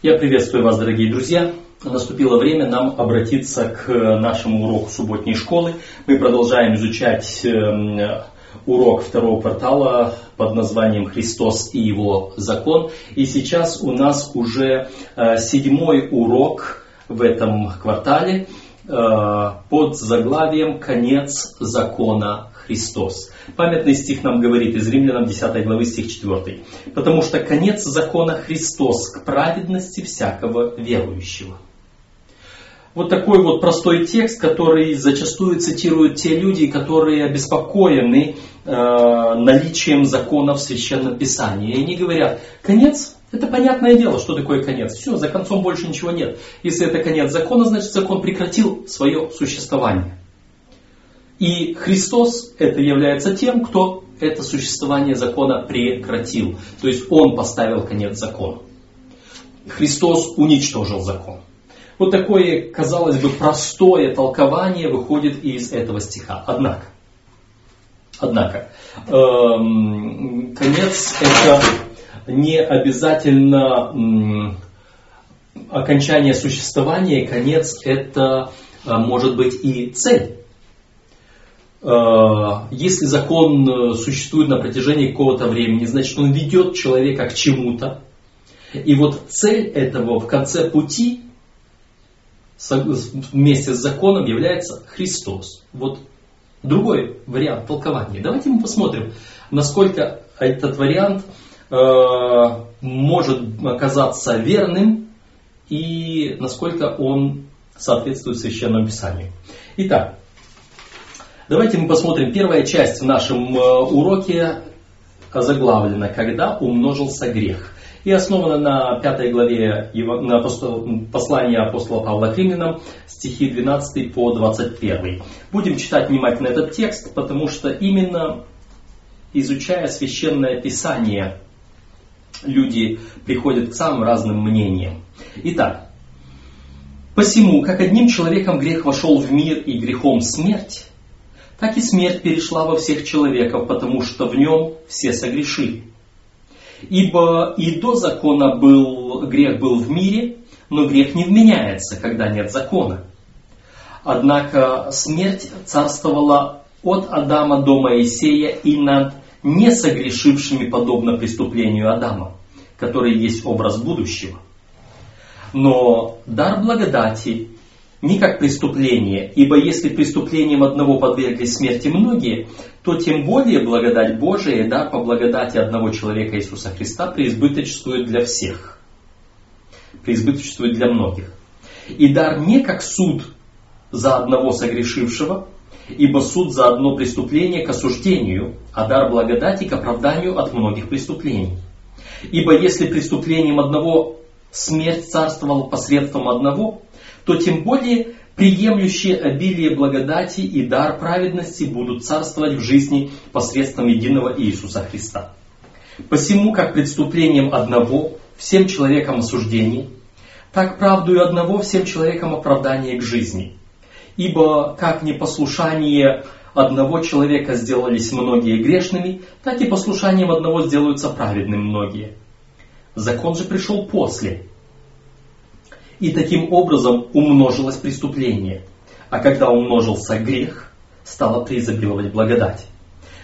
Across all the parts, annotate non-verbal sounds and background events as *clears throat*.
Я приветствую вас, дорогие друзья. Наступило время нам обратиться к нашему уроку субботней школы. Мы продолжаем изучать эм, урок второго квартала под названием «Христос и его закон». И сейчас у нас уже э, седьмой урок в этом квартале э, под заглавием «Конец закона Христос». Памятный стих нам говорит из Римлянам 10 главы стих 4. «Потому что конец закона Христос к праведности всякого верующего». Вот такой вот простой текст, который зачастую цитируют те люди, которые обеспокоены э, наличием закона в Священном Писании. И они говорят, конец это понятное дело, что такое конец. Все, за концом больше ничего нет. Если это конец закона, значит закон прекратил свое существование. И Христос это является тем, кто это существование закона прекратил. То есть Он поставил конец закону. Христос уничтожил закон. Вот такое, казалось бы, простое толкование выходит из этого стиха. Однако, однако, эм, конец это не обязательно окончание существования, конец это э, может быть и цель. Э, если закон э, существует на протяжении какого-то времени, значит он ведет человека к чему-то. И вот цель этого в конце пути вместе с законом является Христос. Вот другой вариант толкования. Давайте мы посмотрим, насколько этот вариант может оказаться верным и насколько он соответствует Священному Писанию. Итак, Давайте мы посмотрим. Первая часть в нашем э, уроке заглавлена «Когда умножился грех» и основана на пятой главе на послания апостола Павла к римлянам, стихи 12 по 21. Будем читать внимательно этот текст, потому что именно изучая священное писание, люди приходят к самым разным мнениям. Итак, «Посему, как одним человеком грех вошел в мир и грехом смерть, так и смерть перешла во всех человеков, потому что в нем все согрешили. Ибо и до закона был, грех был в мире, но грех не вменяется, когда нет закона. Однако смерть царствовала от Адама до Моисея и над несогрешившими подобно преступлению Адама, который есть образ будущего. Но дар благодати не как преступление, ибо если преступлением одного подвергли смерти многие, то тем более благодать Божия и дар по благодати одного человека Иисуса Христа преизбыточествует для всех, преизбыточествует для многих. И дар не как суд за одного согрешившего, ибо суд за одно преступление к осуждению, а дар благодати к оправданию от многих преступлений. Ибо если преступлением одного смерть царствовала посредством одного, то тем более приемлющие обилие благодати и дар праведности будут царствовать в жизни посредством единого Иисуса Христа. Посему, как преступлением одного всем человекам осуждение, так правдою одного всем человекам оправдание к жизни. Ибо как непослушание одного человека сделались многие грешными, так и послушанием одного сделаются праведным многие. Закон же пришел после, и таким образом умножилось преступление. А когда умножился грех, стала преизобиловать благодать.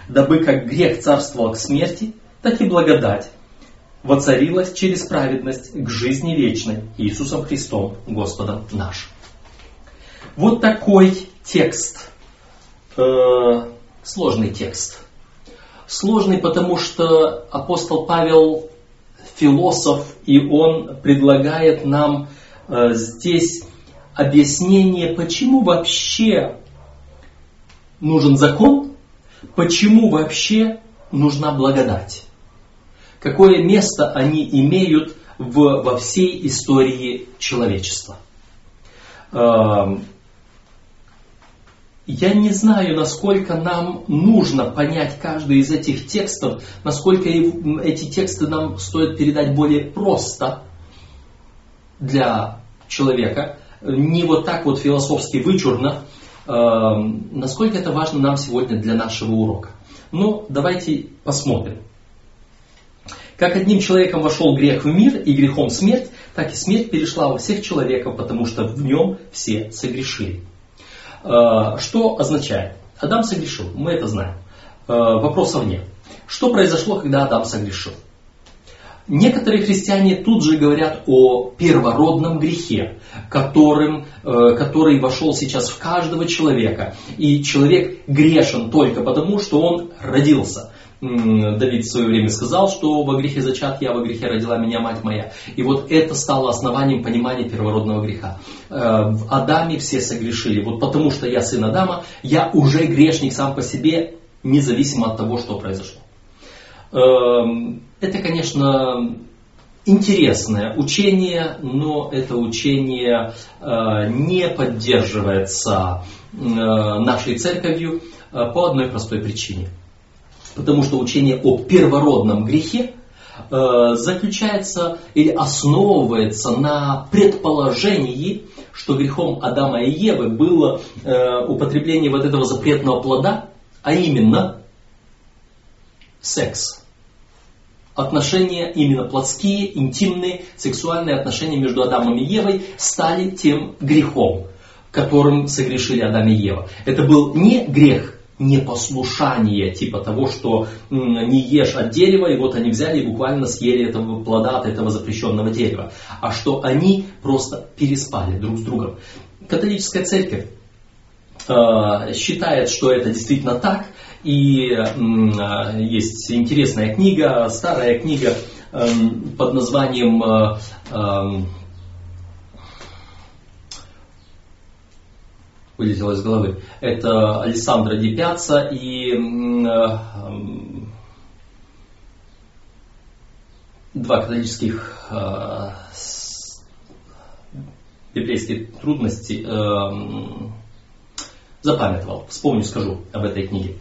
Дабы как грех царствовал к смерти, так и благодать воцарилась через праведность к жизни вечной Иисусом Христом, Господом нашим. Вот такой текст, э, сложный текст. Сложный, потому что апостол Павел философ, и он предлагает нам Э, здесь объяснение, почему вообще нужен закон, почему вообще нужна благодать. Какое место они имеют в, во всей истории человечества. Эм, я не знаю, насколько нам нужно понять каждый из этих текстов, насколько эти тексты нам стоит передать более просто – для человека, не вот так вот философски вычурно, э, насколько это важно нам сегодня для нашего урока. Ну, давайте посмотрим. Как одним человеком вошел грех в мир и грехом смерть, так и смерть перешла во всех человеков, потому что в нем все согрешили. Э, что означает? Адам согрешил, мы это знаем. Э, вопросов нет. Что произошло, когда Адам согрешил? Некоторые христиане тут же говорят о первородном грехе, которым, э, который вошел сейчас в каждого человека. И человек грешен только потому, что он родился. Давид в свое время сказал, что во грехе зачат я, во грехе родила меня мать моя. И вот это стало основанием понимания первородного греха. Э, в Адаме все согрешили. Вот потому что я сын Адама, я уже грешник сам по себе, независимо от того, что произошло. Эм, это, конечно, интересное учение, но это учение э, не поддерживается э, нашей церковью по одной простой причине. Потому что учение о первородном грехе заключается или основывается на предположении, что грехом Адама и Евы было употребление вот этого запретного плода, а именно секс отношения именно плотские, интимные, сексуальные отношения между Адамом и Евой стали тем грехом, которым согрешили Адам и Ева. Это был не грех непослушание, типа того, что не ешь от дерева, и вот они взяли и буквально съели этого плода от этого запрещенного дерева, а что они просто переспали друг с другом. Католическая церковь э, считает, что это действительно так, и а, есть интересная книга, старая книга эм, под названием э, эм, вылетело из головы. Это Александра Ди Пьяца и э, два католических э, библейские трудности запамятовал. Вспомню, скажу об этой книге.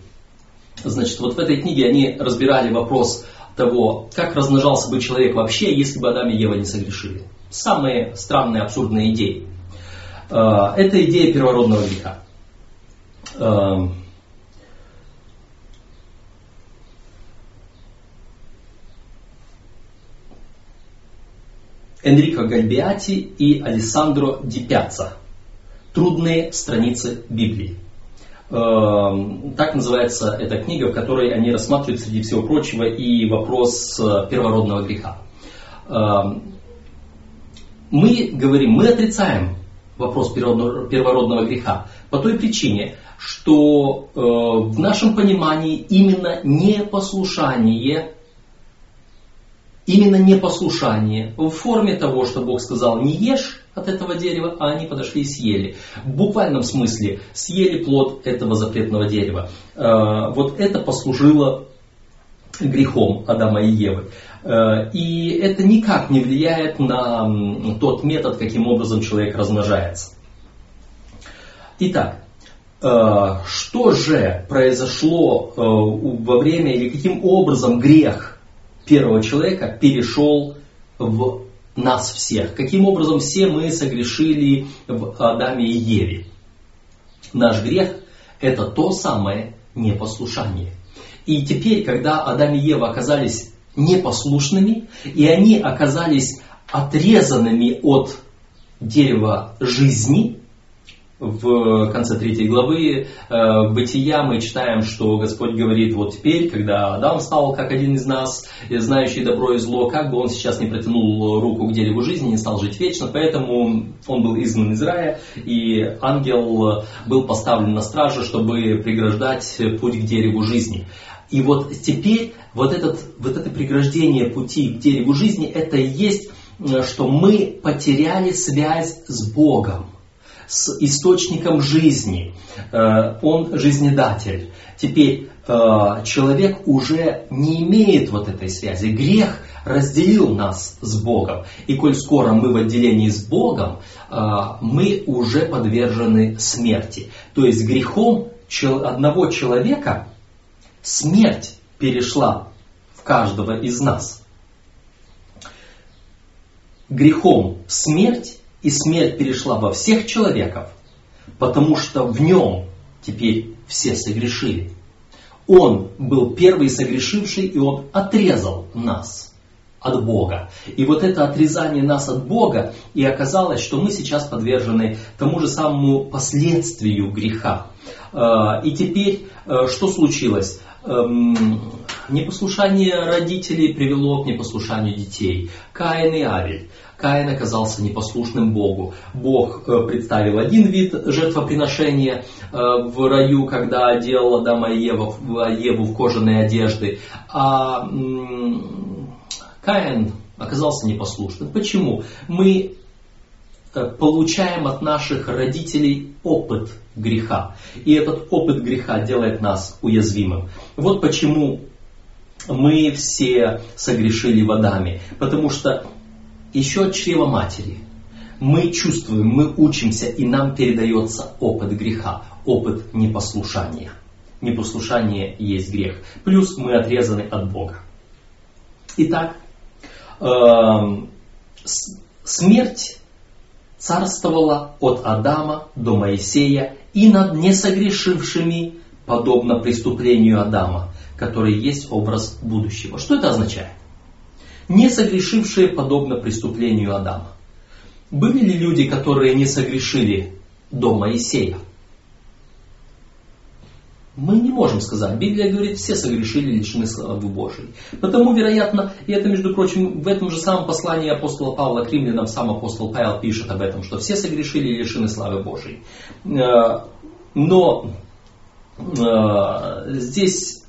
Значит, вот в этой книге они разбирали вопрос того, как размножался бы человек вообще, если бы Адам и Ева не согрешили. Самые странные, абсурдные идеи. А, это идея первородного греха. А, Энрико Гальбиати и Алессандро Ди Пьяцца. Трудные страницы Библии. Эм, так называется эта книга, в которой они рассматривают среди всего прочего и вопрос э, первородного греха. Мы говорим, мы отрицаем вопрос первородного греха по той причине, что э, в нашем понимании именно непослушание именно непослушание в форме того, что Бог сказал не ешь от этого дерева, а они подошли и съели. В буквальном смысле съели плод этого запретного дерева. Э, вот это послужило грехом Адама и Евы. Э, и это никак не влияет на тот метод, каким образом человек размножается. Итак, э, что же произошло во время или каким образом грех первого человека перешел в нас всех. Каким образом все мы согрешили в Адаме и Еве? Наш грех – это то самое непослушание. И теперь, когда Адам и Ева оказались непослушными, и они оказались отрезанными от дерева жизни, в конце третьей главы э, Бытия мы читаем, что Господь говорит, вот теперь, когда Адам стал как один из нас, знающий добро и зло, как бы он сейчас не протянул руку к дереву жизни, не стал жить вечно, поэтому он был изгнан из рая, и ангел был поставлен на страже, чтобы преграждать путь к дереву жизни. И вот теперь вот, этот, вот это преграждение пути к дереву жизни, это и есть, э, что мы потеряли связь с Богом с источником жизни. Э, он жизнедатель. Теперь э, человек уже не имеет вот этой связи. Грех разделил нас с Богом. И коль скоро мы в отделении с Богом, мы уже подвержены смерти. То есть грехом одного человека смерть перешла в каждого из нас. Грехом смерть и смерть перешла во всех человеков, потому что в нем теперь все согрешили. Он был первый согрешивший, и он отрезал нас от Бога. И вот это отрезание нас от Бога, и оказалось, что мы сейчас подвержены тому же самому последствию греха. А, и теперь э, что случилось? Эм, непослушание родителей привело к непослушанию детей. Каин и Авель. Каин оказался непослушным Богу. Бог э, представил один вид жертвоприношения э, в раю, когда одел Адама и Еву, Еву в кожаные одежды, а Каин оказался непослушным. Почему? Мы э, получаем от наших родителей опыт греха. И этот опыт греха делает нас уязвимым. Вот почему мы все согрешили водами. Потому что еще от чрева матери мы чувствуем, мы учимся, и нам передается опыт греха, опыт непослушания. Непослушание есть грех. Плюс мы отрезаны от Бога. Итак, Эм, смерть царствовала от Адама до Моисея и над несогрешившими, подобно преступлению Адама, который есть образ будущего. Что это означает? Не согрешившие подобно преступлению Адама. Были ли люди, которые не согрешили до Моисея? Мы не можем сказать. Библия говорит, все согрешили, лишены славы Божией. Потому, вероятно, и это, между прочим, в этом же самом послании апостола Павла к римлянам сам апостол Павел пишет об этом, что все согрешили лишены славы Божией. Э, но э, здесь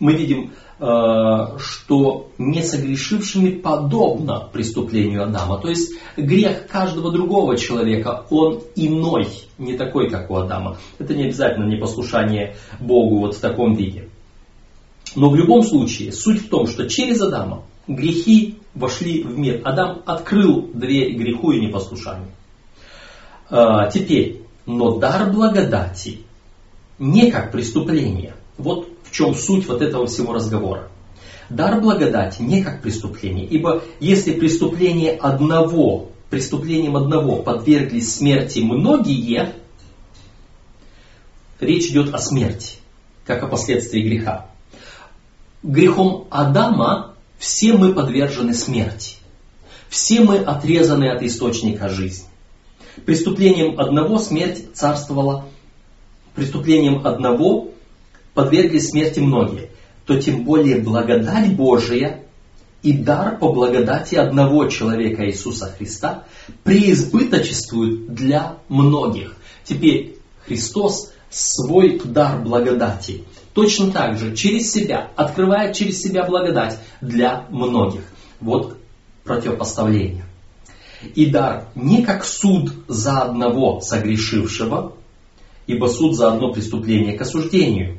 мы видим что не согрешившими подобно преступлению Адама. То есть грех каждого другого человека, он иной, не такой, как у Адама. Это не обязательно непослушание Богу вот в таком виде. Но в любом случае, суть в том, что через Адама грехи вошли в мир. Адам открыл дверь греху и непослушанию. Э, теперь, но дар благодати не как преступление. Вот чем суть вот этого всего разговора. Дар благодати не как преступление, ибо если преступление одного, преступлением одного подверглись смерти многие, речь идет о смерти, как о последствии греха. Грехом Адама все мы подвержены смерти. Все мы отрезаны от источника жизни. Преступлением одного смерть царствовала, преступлением одного подвергли смерти многие, то тем более благодать Божия и дар по благодати одного человека Иисуса Христа преизбыточествует для многих. Теперь Христос свой дар благодати точно так же через себя, открывает через себя благодать для многих. Вот противопоставление. И дар не как суд за одного согрешившего, ибо суд за одно преступление к осуждению,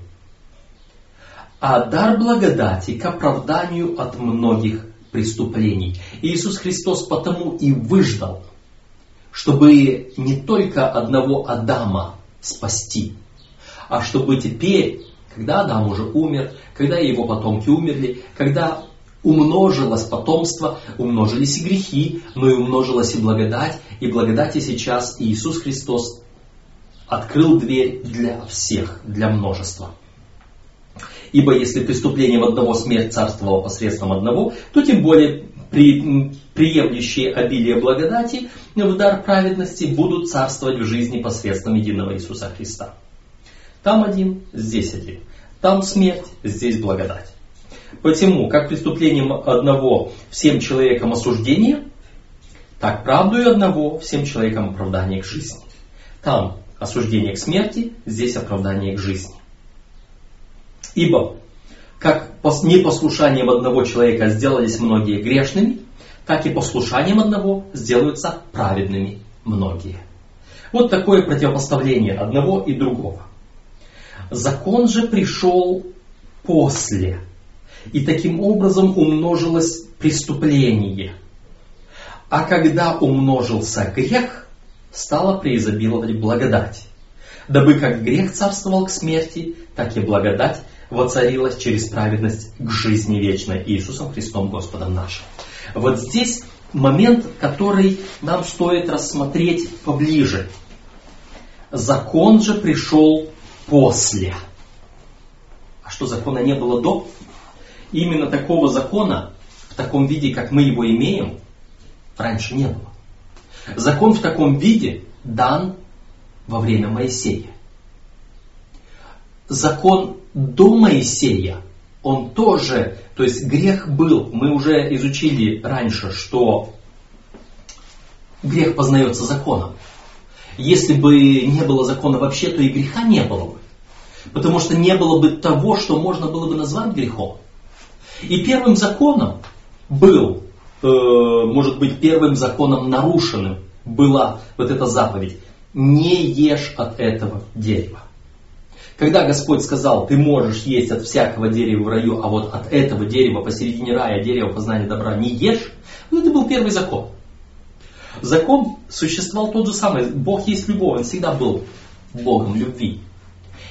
а дар благодати к оправданию от многих преступлений. Иисус Христос потому и выждал, чтобы не только одного Адама спасти, а чтобы теперь, когда Адам уже умер, когда его потомки умерли, когда умножилось потомство, умножились и грехи, но и умножилась и благодать, и благодати сейчас Иисус Христос открыл дверь для всех, для множества. Ибо если преступлением одного смерть царствовала посредством одного, то тем более при, приемлющие обилие благодати в дар праведности будут царствовать в жизни посредством единого Иисуса Христа. Там один, здесь один. Там смерть, здесь благодать. Почему? Как преступлением одного всем человекам осуждение, так правдою одного всем человекам оправдание к жизни. Там осуждение к смерти, здесь оправдание к жизни. Ибо как непослушанием одного человека сделались многие грешными, так и послушанием одного сделаются праведными многие. Вот такое противопоставление одного и другого. Закон же пришел после, и таким образом умножилось преступление. А когда умножился грех, стала преизобиловать благодать, дабы как грех царствовал к смерти, так и благодать воцарилась через праведность к жизни вечной Иисусом Христом Господом нашим. Вот здесь момент, который нам стоит рассмотреть поближе. Закон же пришел после. А что закона не было до? именно такого закона в таком виде, как мы его имеем, раньше не было. Закон в таком виде дан во время Моисея. Закон до Моисея, он тоже, то есть грех был, мы уже изучили раньше, что грех познается законом. Если бы не было закона вообще, то и греха не было бы. Потому что не было бы того, что можно было бы назвать грехом. И первым законом был, э, может быть, первым законом нарушенным была вот эта заповедь. Не ешь от этого дерева. Когда Господь сказал, ты можешь есть от всякого дерева в раю, а вот от этого дерева посередине рая, дерева познания добра, не ешь, вот это был первый закон. Закон существовал тот же самый. Бог есть любовь, он всегда был Богом любви.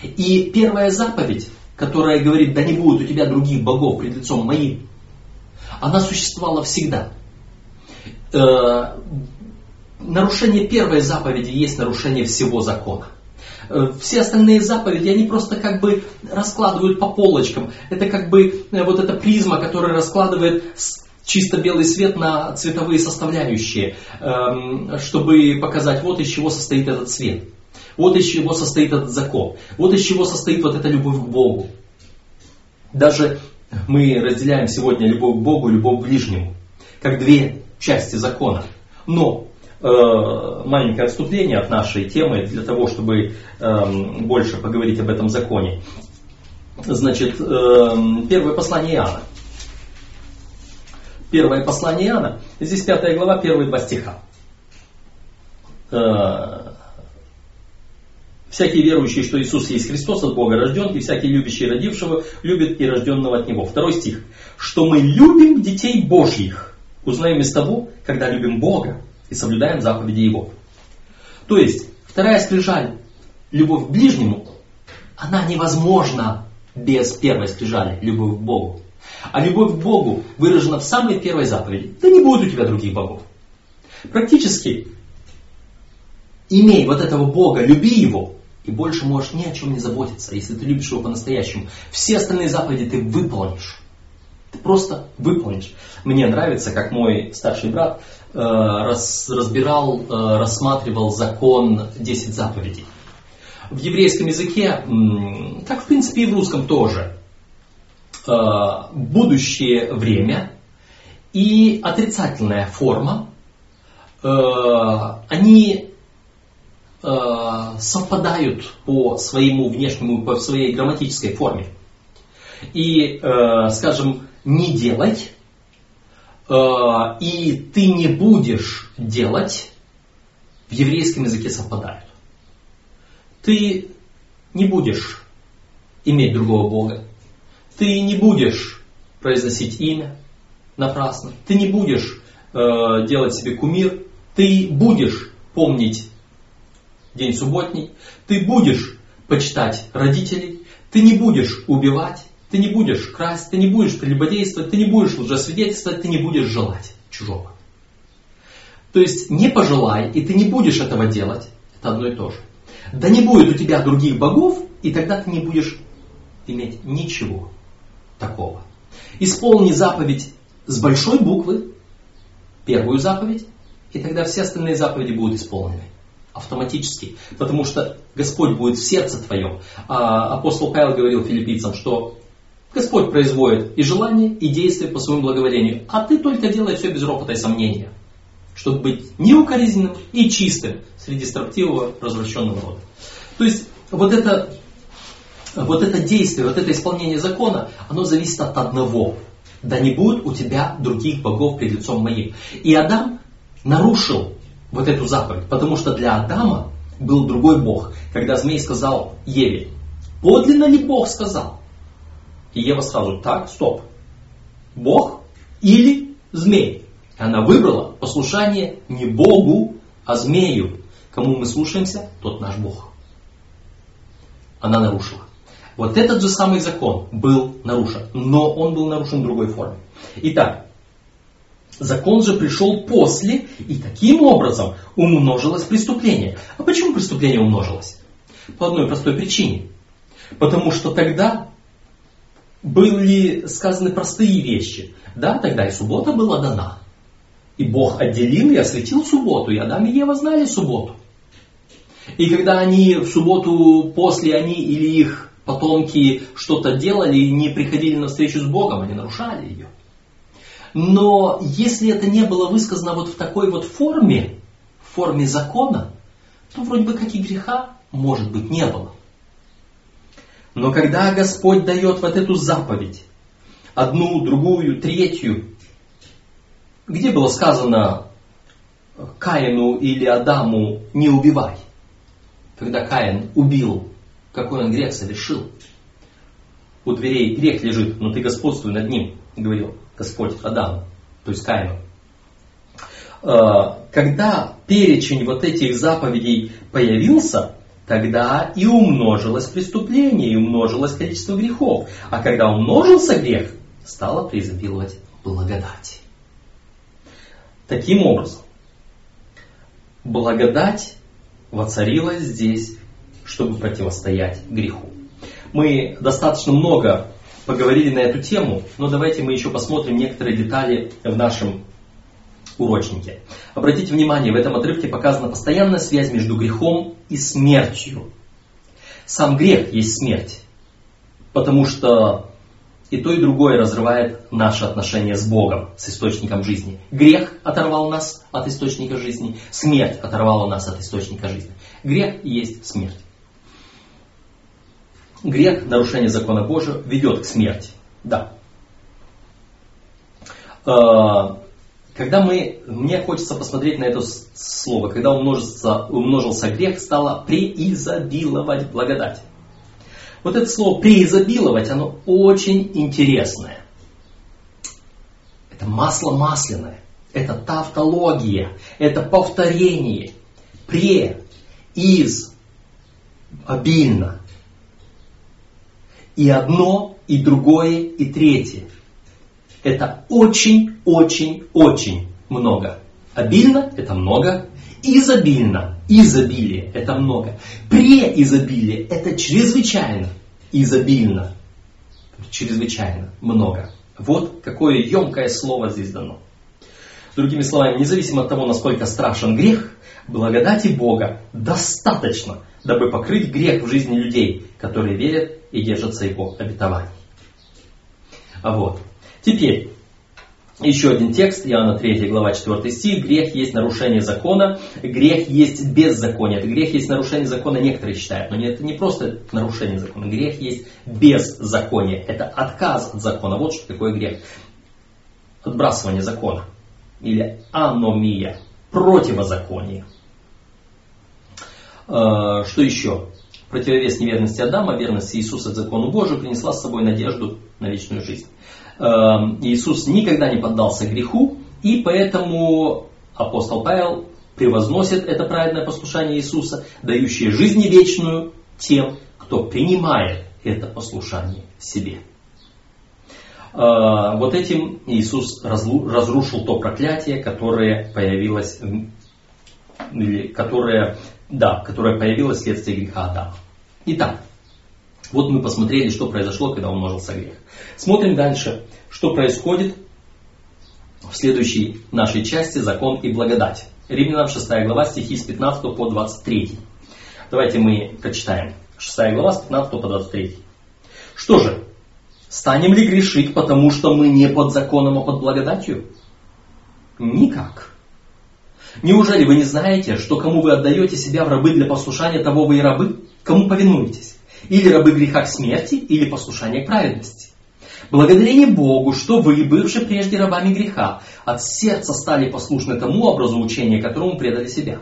И первая заповедь, которая говорит, да не будет у тебя других богов пред лицом моим, она существовала всегда. Э, нарушение первой заповеди есть нарушение всего закона. Э, все остальные заповеди, они просто как бы раскладывают по полочкам. Это как бы э, вот эта призма, которая раскладывает чисто белый свет на цветовые составляющие, эм, чтобы показать, вот из чего состоит этот цвет. Вот из чего состоит этот закон. Вот из чего состоит вот эта любовь к Богу. Даже мы разделяем сегодня любовь к Богу любовь к ближнему, как две части закона. Но маленькое отступление от нашей темы для того, чтобы э, больше поговорить об этом законе. Значит, э, первое послание Иоанна. Первое послание Иоанна. Здесь пятая глава, первые два стиха. Э, Всякий верующий, что Иисус есть Христос, от Бога рожден, и всякий любящий родившего любит и рожденного от Него. Второй стих. Что мы любим детей Божьих, узнаем из того, когда любим Бога и соблюдаем заповеди Его. То есть, вторая скрижаль, любовь к ближнему, она невозможна без первой скрижали, любовь к Богу. А любовь к Богу выражена в самой первой заповеди. Да не будет у тебя других богов. Практически, имей вот этого Бога, люби Его, и больше можешь ни о чем не заботиться, если ты любишь его по-настоящему. Все остальные заповеди ты выполнишь. Ты просто выполнишь. Мне нравится, как мой старший брат раз, разбирал, э, рассматривал закон 10 заповедей. В еврейском языке, как в принципе и в русском тоже, э, будущее время и отрицательная форма, э, они Э, совпадают по своему внешнему, по своей грамматической форме. И, э, скажем, не делать, э, и ты не будешь делать, в еврейском языке совпадают. Ты не будешь иметь другого Бога. Ты не будешь произносить имя напрасно. Ты не будешь э, делать себе кумир. Ты будешь помнить день субботний, ты будешь почитать родителей, ты не будешь убивать, ты не будешь красть, ты не будешь прелюбодействовать, ты не будешь лжесвидетельствовать, ты не будешь желать чужого. То есть не пожелай, и ты не будешь этого делать, это одно и то же. Да не будет у тебя других богов, и тогда ты не будешь иметь ничего такого. Исполни заповедь с большой буквы, первую заповедь, и тогда все остальные заповеди будут исполнены автоматически, потому что Господь будет в сердце твоем. А апостол Павел говорил филиппийцам, что Господь производит и желание, и действие по своему благоволению, а ты только делай все без ропота и сомнения, чтобы быть неукоризненным и чистым среди строптивого, развращенного рода. То есть вот это, вот это действие, вот это исполнение закона, оно зависит от одного. Да не будет у тебя других богов пред лицом моим. И Адам нарушил вот эту заповедь. Потому что для Адама был другой Бог. Когда змей сказал Еве, подлинно ли Бог сказал? И Ева сразу, так, стоп. Бог или змей? Она выбрала послушание не Богу, а змею. Кому мы слушаемся, тот наш Бог. Она нарушила. Вот этот же самый закон был нарушен, но он был нарушен в другой форме. Итак, Закон же пришел после, и таким образом умножилось преступление. А почему преступление умножилось? По одной простой причине. Потому что тогда были сказаны простые вещи. Да, тогда и суббота была дана. И Бог отделил и осветил субботу, и Адам и Ева знали субботу. И когда они в субботу после, они или их потомки что-то делали и не приходили на встречу с Богом, они нарушали ее. Но если это не было высказано вот в такой вот форме, в форме закона, то вроде бы как и греха, может быть, не было. Но когда Господь дает вот эту заповедь, одну, другую, третью, где было сказано Каину или Адаму не убивай? Когда Каин убил, какой он грех совершил? У дверей грех лежит, но ты господствуй над ним, говорил Господь Адаму, то есть Каину. А, когда перечень вот этих заповедей появился, тогда и умножилось преступление, и умножилось количество грехов. А когда умножился грех, стало преизобиловать благодать. Таким образом, благодать воцарилась здесь, чтобы противостоять греху. Мы достаточно много поговорили на эту тему, но давайте мы еще посмотрим некоторые детали в нашем урочнике. Обратите внимание, в этом отрывке показана постоянная связь между грехом и смертью. Сам грех есть смерть, потому что и то, и другое разрывает наши отношения с Богом, с источником жизни. Грех оторвал нас от источника жизни, смерть оторвала нас от источника жизни. Грех есть смерть. Грех, нарушение закона Божьего, ведет к смерти. Да. Когда мы, мне хочется посмотреть на это слово, когда умножился, умножился грех, стало преизобиловать благодать. Вот это слово преизобиловать, оно очень интересное. Это масло масляное, это тавтология, это повторение. Пре, из, обильно. И одно, и другое, и третье. Это очень-очень-очень много. Обильно – это много. Изобильно – изобилие – это много. Преизобилие – это чрезвычайно изобильно. Чрезвычайно много. Вот какое емкое слово здесь дано. Другими словами, независимо от того, насколько страшен грех, благодати Бога достаточно, дабы покрыть грех в жизни людей, которые верят и держатся Его обетований. А вот. Теперь, еще один текст, Иоанна 3 глава 4 стих. Грех есть нарушение закона, грех есть беззаконие. Это грех есть нарушение закона, некоторые считают. Но это не просто нарушение закона, грех есть беззаконие. Это отказ от закона. Вот что такое грех. Отбрасывание закона. Или аномия, противозаконие. А, что еще? Противовес неверности Адама, верность Иисуса к закону Божию принесла с собой надежду на вечную жизнь. Эм, Иисус никогда не поддался греху, и поэтому апостол Павел превозносит это праведное послушание Иисуса, дающее жизнь вечную тем, кто принимает это послушание себе. Э, вот этим Иисус разрушил то проклятие, которое появилось, которое, да, которое появилось вследствие греха Адама. Итак, вот мы посмотрели, что произошло, когда умножился грех. Смотрим дальше, что происходит в следующей нашей части «Закон и благодать». Римлянам 6 глава, стихи с 15 по 23. Давайте мы прочитаем. 6 глава с 15 по 23. Что же, станем ли грешить, потому что мы не под законом, а под благодатью? Никак. Неужели вы не знаете, что кому вы отдаете себя в рабы для послушания, того вы и рабы? Кому повинуетесь? Или рабы греха к смерти, или послушание к праведности. Благодарение Богу, что вы, бывшие прежде рабами греха, от сердца стали послушны тому образу учения, которому предали себя.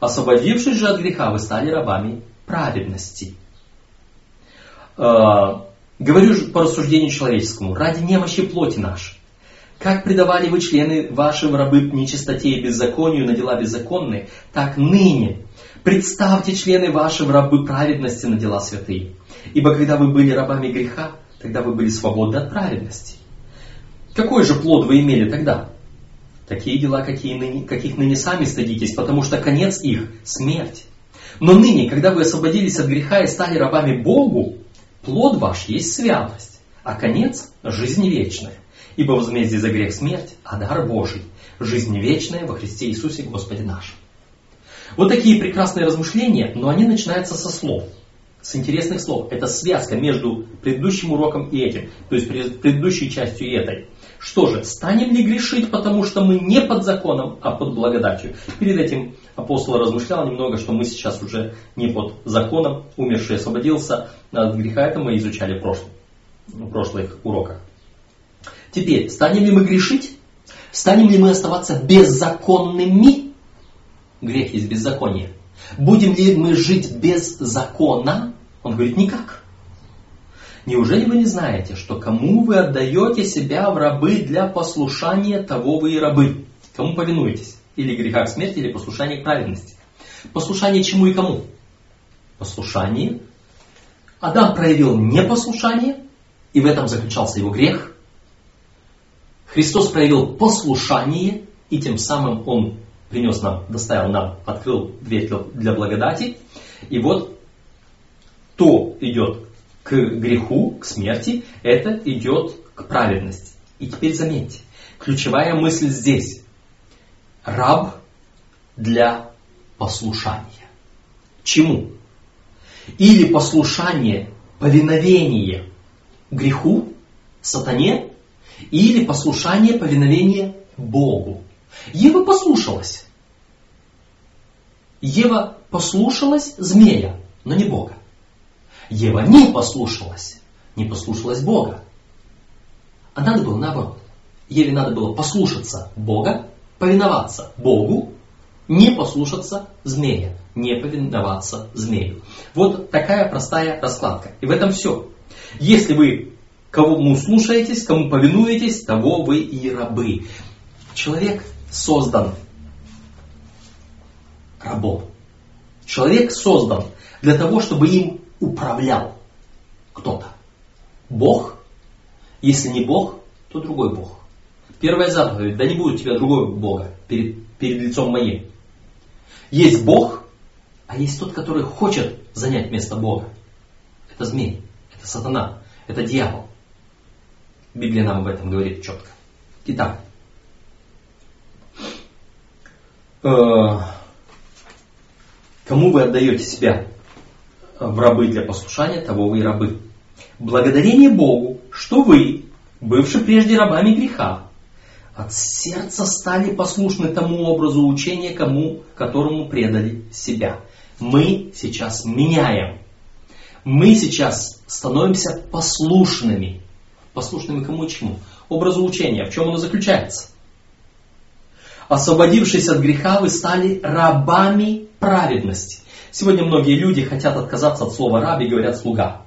Освободившись же от греха, вы стали рабами праведности. Э, говорю по рассуждению человеческому, ради немощи плоти нашей. Как предавали вы члены ваши рабы нечистоте и беззаконию на дела беззаконные, так ныне Представьте члены ваши рабы праведности на дела святые. Ибо когда вы были рабами греха, тогда вы были свободны от праведности. Какой же плод вы имели тогда? Такие дела, какие ныне, каких ныне сами стыдитесь, потому что конец их – смерть. Но ныне, когда вы освободились от греха и стали рабами Богу, плод ваш есть святость, а конец – жизнь вечная. Ибо возмездие за грех смерть, а дар Божий – жизнь вечная во Христе Иисусе Господе нашем. Вот такие прекрасные размышления, но они начинаются со слов, с интересных слов. Это связка между предыдущим уроком и этим, то есть предыдущей частью и этой. Что же, станем ли грешить, потому что мы не под законом, а под благодатью? Перед этим апостол размышлял немного, что мы сейчас уже не под законом, умерший освободился от греха, это мы изучали в, прошлом, в прошлых уроках. Теперь, станем ли мы грешить? Станем ли мы оставаться беззаконными? Грех есть беззаконие. Будем ли мы жить без закона? Он говорит, никак. Неужели вы не знаете, что кому вы отдаете себя в рабы для послушания, того вы и рабы? Кому повинуетесь? Или греха к смерти, или послушание к праведности? Послушание чему и кому? Послушание. Адам проявил непослушание, и в этом заключался его грех. Христос проявил послушание, и тем самым Он принес нам, доставил нам, открыл дверь для благодати. И вот то идет к греху, к смерти, это идет к праведности. И теперь заметьте, ключевая мысль здесь. Раб для послушания. Чему? Или послушание, повиновение греху, сатане, или послушание, повиновение Богу. Ева послушалась. Ева послушалась змея, но не Бога. Ева не послушалась, не послушалась Бога. А надо было наоборот. Еве надо было послушаться Бога, повиноваться Богу, не послушаться змея, не повиноваться змею. Вот такая простая раскладка. И в этом все. Если вы кому слушаетесь, кому повинуетесь, того вы и рабы. Человек создан рабом. Человек создан для того, чтобы им управлял кто-то. Бог, если не Бог, то другой Бог. Первая заповедь, да не будет у тебя другого Бога перед, перед лицом моим. Есть Бог, а есть тот, который хочет занять место Бога. Это змей, это сатана, это дьявол. Библия нам об этом говорит четко. Итак, э, кому вы отдаете себя в рабы для послушания, того вы и рабы. Благодарение Богу, что вы, бывши прежде рабами греха, от сердца стали послушны тому образу учения, кому, которому предали себя. Мы сейчас меняем. Мы сейчас становимся послушными. Послушными кому и чему? Образу учения. В чем оно заключается? Освободившись от греха, вы стали рабами праведности. Сегодня многие люди хотят отказаться от слова раб и говорят слуга.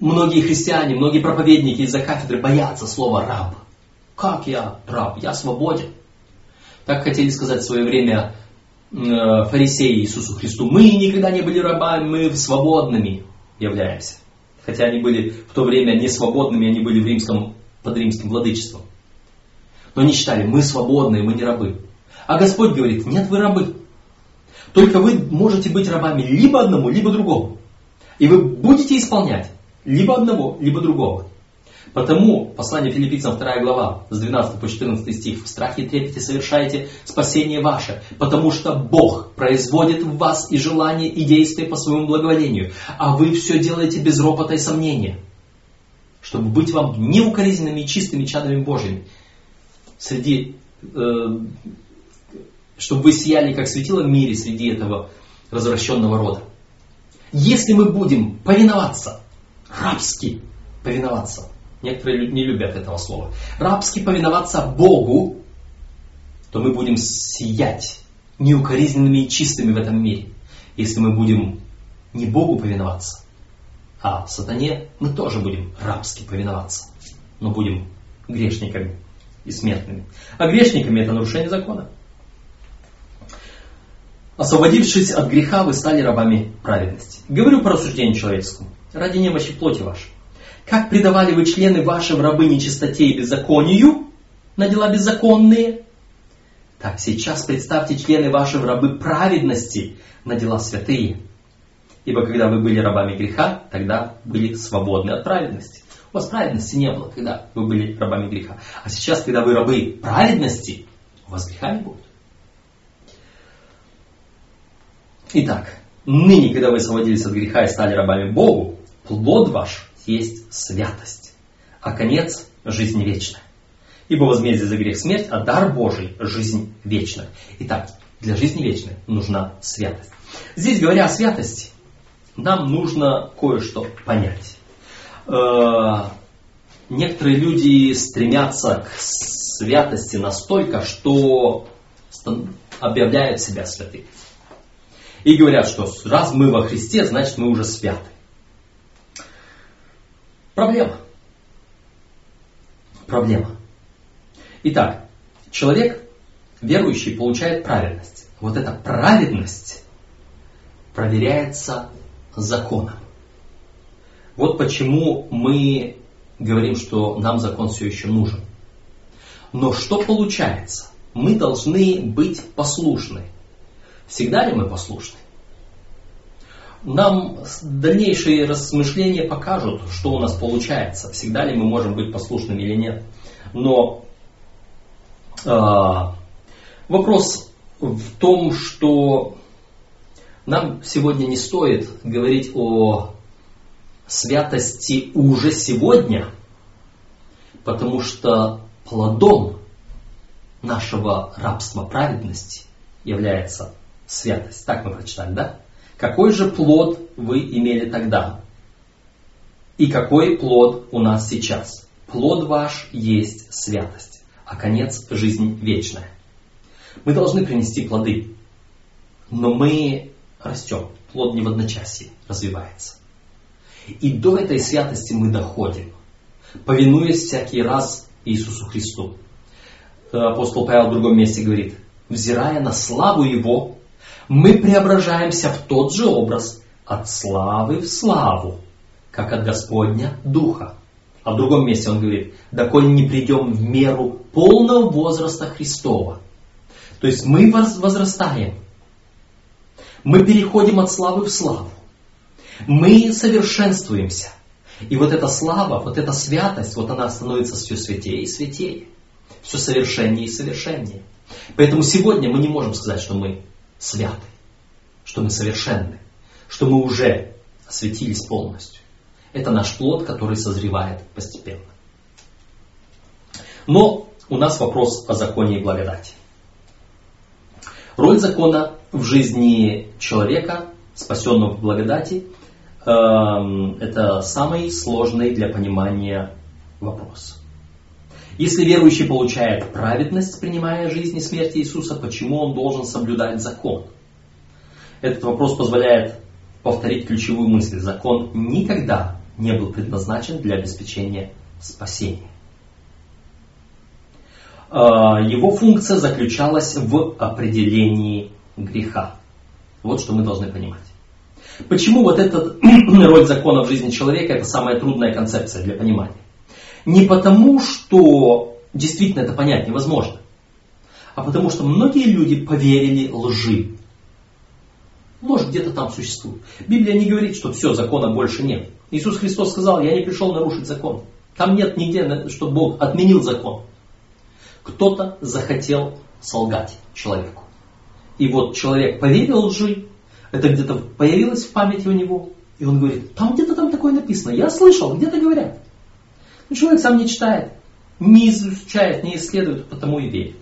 Многие христиане, многие проповедники из-за кафедры боятся слова раб. Как я раб? Я свободен. Так хотели сказать в свое время э, фарисеи Иисусу Христу. Мы никогда не были рабами, мы свободными являемся. Хотя они были в то время не свободными, они были в римском, под римским владычеством. Но они считали, мы свободные, мы не рабы. А Господь говорит, нет, вы рабы. Только вы можете быть рабами либо одному, либо другому. И вы будете исполнять либо одного, либо другого. Потому послание филиппийцам 2 глава с 12 по 14 стих. В страхе и трепете совершаете спасение ваше, потому что Бог производит в вас и желание, и действия по своему благоволению, а вы все делаете без ропота и сомнения, чтобы быть вам неукоризненными и чистыми чадами Божьими среди э, чтобы вы сияли, как светило в мире среди этого развращенного рода. Если мы будем повиноваться, рабски повиноваться, некоторые не любят этого слова, рабски повиноваться Богу, то мы будем сиять неукоризненными и чистыми в этом мире. Если мы будем не Богу повиноваться, а сатане, мы тоже будем рабски повиноваться, но будем грешниками и смертными. А грешниками это нарушение закона. Освободившись от греха, вы стали рабами праведности. Говорю по рассуждению человеческому, ради немощи плоти вашей. Как предавали вы члены ваши в рабы нечистоте и беззаконию, на дела беззаконные, так сейчас представьте члены ваши в рабы праведности, на дела святые. Ибо когда вы были рабами греха, тогда были свободны от праведности. У вас праведности не было, когда вы были рабами греха. А сейчас, когда вы рабы праведности, у вас греха не будет. Итак, ныне, когда вы освободились от греха и стали рабами Богу, плод ваш есть святость, а конец – жизнь вечная. Ибо возмездие за грех смерть, а дар Божий – жизнь вечная. Итак, для жизни вечной нужна святость. Здесь, говоря о святости, нам нужно кое-что понять. Э, некоторые люди стремятся к святости настолько, что объявляют себя святыми. И говорят, что раз мы во Христе, значит мы уже святы. Проблема. Проблема. Итак, человек, верующий, получает праведность. Вот эта праведность проверяется законом. Вот почему мы говорим, что нам закон все еще нужен. Но что получается? Мы должны быть послушны. Всегда ли мы послушны? Нам дальнейшие размышления покажут, что у нас получается, всегда ли мы можем быть послушными или нет. Но э, вопрос в том, что нам сегодня не стоит говорить о святости уже сегодня, потому что плодом нашего рабства праведности является святость. Так мы прочитали, да? Какой же плод вы имели тогда? И какой плод у нас сейчас? Плод ваш есть святость, а конец – жизнь вечная. Мы должны принести плоды, но мы растем. Плод не в одночасье развивается. И до этой святости мы доходим, повинуясь всякий раз Иисусу Христу. Апостол Павел в другом месте говорит, взирая на славу Его, мы преображаемся в тот же образ от славы в славу, как от Господня Духа. А в другом месте он говорит, доколе не придем в меру полного возраста Христова. То есть мы возрастаем. Мы переходим от славы в славу. Мы совершенствуемся. И вот эта слава, вот эта святость, вот она становится все святее и святее. Все совершеннее и совершеннее. Поэтому сегодня мы не можем сказать, что мы святы, что мы совершенны, что мы уже осветились полностью. Это наш плод, который созревает постепенно. Но у нас вопрос о законе и благодати. Роль закона в жизни человека, спасенного в благодати, эм, это самый сложный для понимания вопрос. Если верующий получает праведность, принимая жизнь и смерть Иисуса, почему он должен соблюдать закон? Этот вопрос позволяет повторить ключевую мысль. Закон никогда не был предназначен для обеспечения спасения. А, его функция заключалась в определении греха. Вот что мы должны понимать. Почему вот эта *clears throat* роль закона в жизни человека это самая трудная концепция для понимания? Не потому, что действительно это понять невозможно, а потому что многие люди поверили лжи. Ложь где-то там существует. Библия не говорит, что все, закона больше нет. Иисус Христос сказал, я не пришел нарушить закон. Там нет нигде, что Бог отменил закон. Кто-то захотел солгать человеку. И вот человек поверил лжи, это где-то появилось в памяти у него, и он говорит, там где-то там такое написано, я слышал, где-то говорят. Но человек сам не читает, не изучает, не исследует, потому и верит.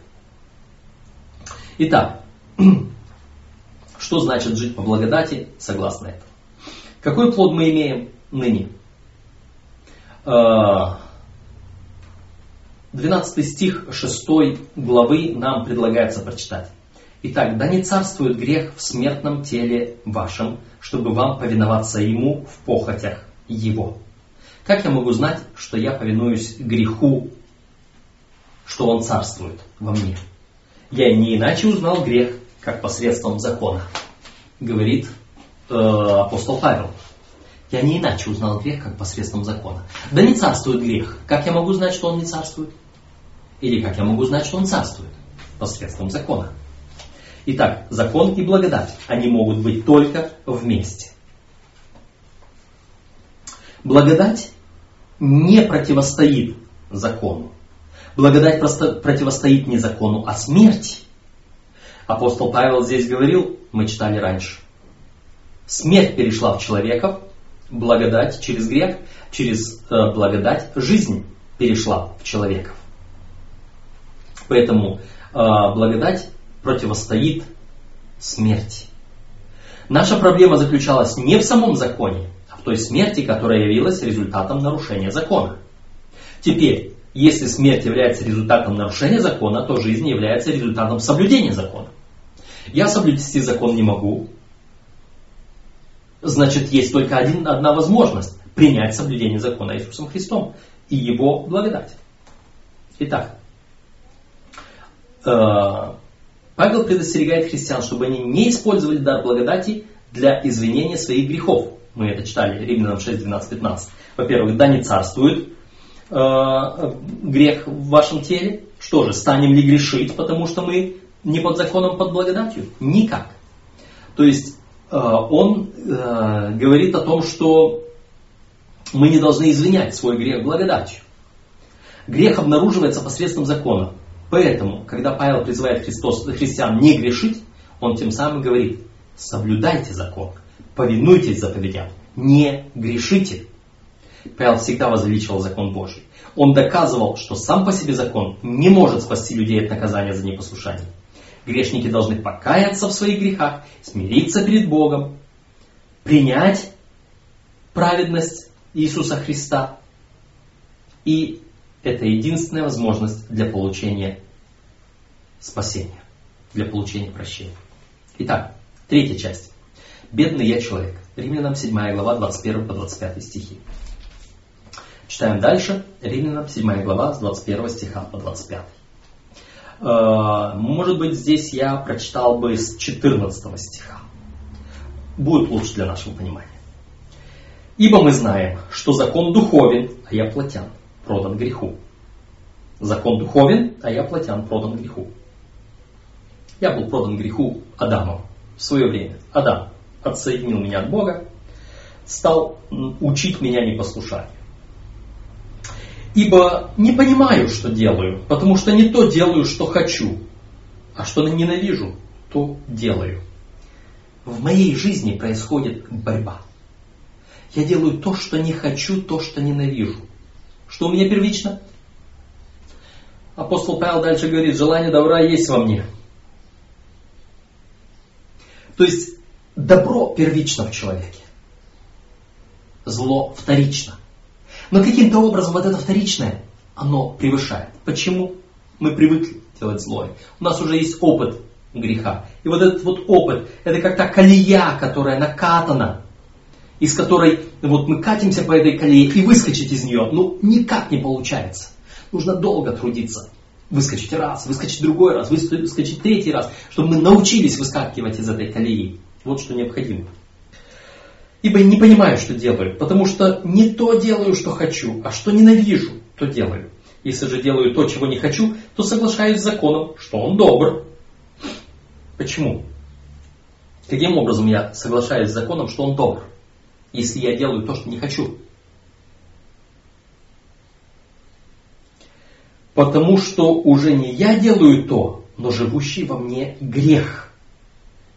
Итак, *clears throat* что значит жить по благодати, согласно этому? Какой плод мы имеем ныне? 12 а, стих 6 главы нам предлагается прочитать. Итак, да не царствует грех в смертном теле вашем, чтобы вам повиноваться ему в похотях его. Как я могу знать, что я повинуюсь греху, что он царствует во мне? Я не иначе узнал грех, как посредством закона, говорит э, апостол Павел. Я не иначе узнал грех, как посредством закона. Да не царствует грех. Как я могу знать, что он не царствует? Или как я могу знать, что он царствует? Посредством закона. Итак, закон и благодать, они могут быть только вместе. Благодать не противостоит закону. Благодать просто противостоит не закону, а смерти. Апостол Павел здесь говорил, мы читали раньше. Смерть перешла в человеков, благодать через грех, через э, благодать жизнь перешла в человеков. Поэтому э, благодать противостоит смерти. Наша проблема заключалась не в самом законе, в той смерти, которая явилась результатом нарушения закона. Теперь, если смерть является результатом нарушения закона, то жизнь является результатом соблюдения закона. Я соблюсти закон не могу, значит есть только один, одна возможность принять соблюдение закона Иисусом Христом и Его благодать. Итак, э, Павел предостерегает христиан, чтобы они не использовали дар благодати для извинения своих грехов. Мы это читали, Римлянам 6, 12, 15. Во-первых, да не царствует э, грех в вашем теле. Что же, станем ли грешить, потому что мы не под законом, под благодатью? Никак. То есть э, он э, говорит о том, что мы не должны извинять свой грех благодатью. Грех обнаруживается посредством закона. Поэтому, когда Павел призывает Христос, христиан не грешить, он тем самым говорит, соблюдайте закон, повинуйтесь заповедям, не грешите. Павел всегда возвеличивал закон Божий. Он доказывал, что сам по себе закон не может спасти людей от наказания за непослушание. Грешники должны покаяться в своих грехах, смириться перед Богом, принять праведность Иисуса Христа и это единственная возможность для получения спасения, для получения прощения. Итак, третья часть. Бедный я человек. Римлянам 7 глава 21 по 25 стихи. Читаем дальше. Римлянам 7 глава с 21 стиха по 25. Э, может быть, здесь я прочитал бы с 14 стиха. Будет лучше для нашего понимания. Ибо мы знаем, что закон духовен, а я плотян продан греху. Закон духовен, а я плотян продан греху. Я был продан греху Адамом в свое время. Адам отсоединил меня от Бога, стал учить меня непослушанию. Ибо не понимаю, что делаю, потому что не то делаю, что хочу, а что ненавижу, то делаю. В моей жизни происходит борьба. Я делаю то, что не хочу, то, что ненавижу. Что у меня первично? Апостол Павел дальше говорит, желание добра есть во мне. То есть добро первично в человеке. Зло вторично. Но каким-то образом вот это вторичное, оно превышает. Почему? Мы привыкли делать злое. У нас уже есть опыт греха. И вот этот вот опыт, это как та колея, которая накатана из которой вот мы катимся по этой колее и выскочить из нее, ну никак не получается. Нужно долго трудиться. Выскочить раз, выскочить другой раз, выскочить третий раз, чтобы мы научились выскакивать из этой колеи. Вот что необходимо. Ибо не понимаю, что делаю, потому что не то делаю, что хочу, а что ненавижу, то делаю. Если же делаю то, чего не хочу, то соглашаюсь с законом, что он добр. Почему? Каким образом я соглашаюсь с законом, что он добр? если я делаю то, что не хочу. Потому что уже не я делаю то, но живущий во мне грех.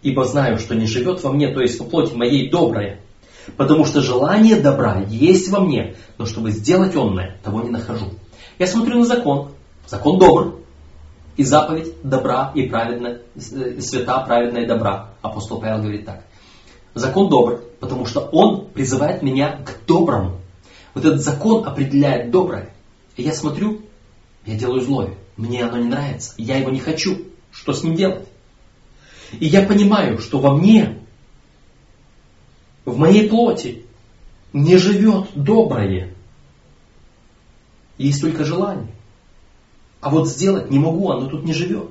Ибо знаю, что не живет во мне, то есть во плоти моей доброе. Потому что желание добра есть во мне, но чтобы сделать онное, того не нахожу. Я смотрю на закон. Закон добр. И заповедь добра и праведная, э, свята, праведная добра. Апостол Павел говорит так. Закон добр, потому что он призывает меня к доброму. Вот этот закон определяет доброе. И я смотрю, я делаю злое. Мне оно не нравится. Я его не хочу. Что с ним делать? И я понимаю, что во мне, в моей плоти, не живет доброе. Есть только желание. А вот сделать не могу, оно тут не живет.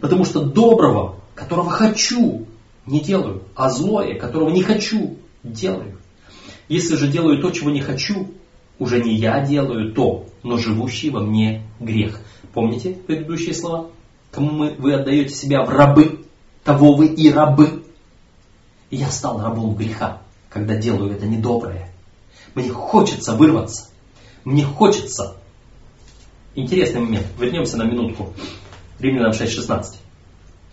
Потому что доброго, которого хочу, не делаю, а злое, которого не хочу, делаю. Если же делаю то, чего не хочу, уже не я делаю то, но живущий во мне грех. Помните предыдущие слова? Кому вы отдаете себя в рабы, того вы и рабы. И я стал рабом греха, когда делаю это недоброе. Мне хочется вырваться. Мне хочется. Интересный момент. Вернемся на минутку. Римлянам 6.16.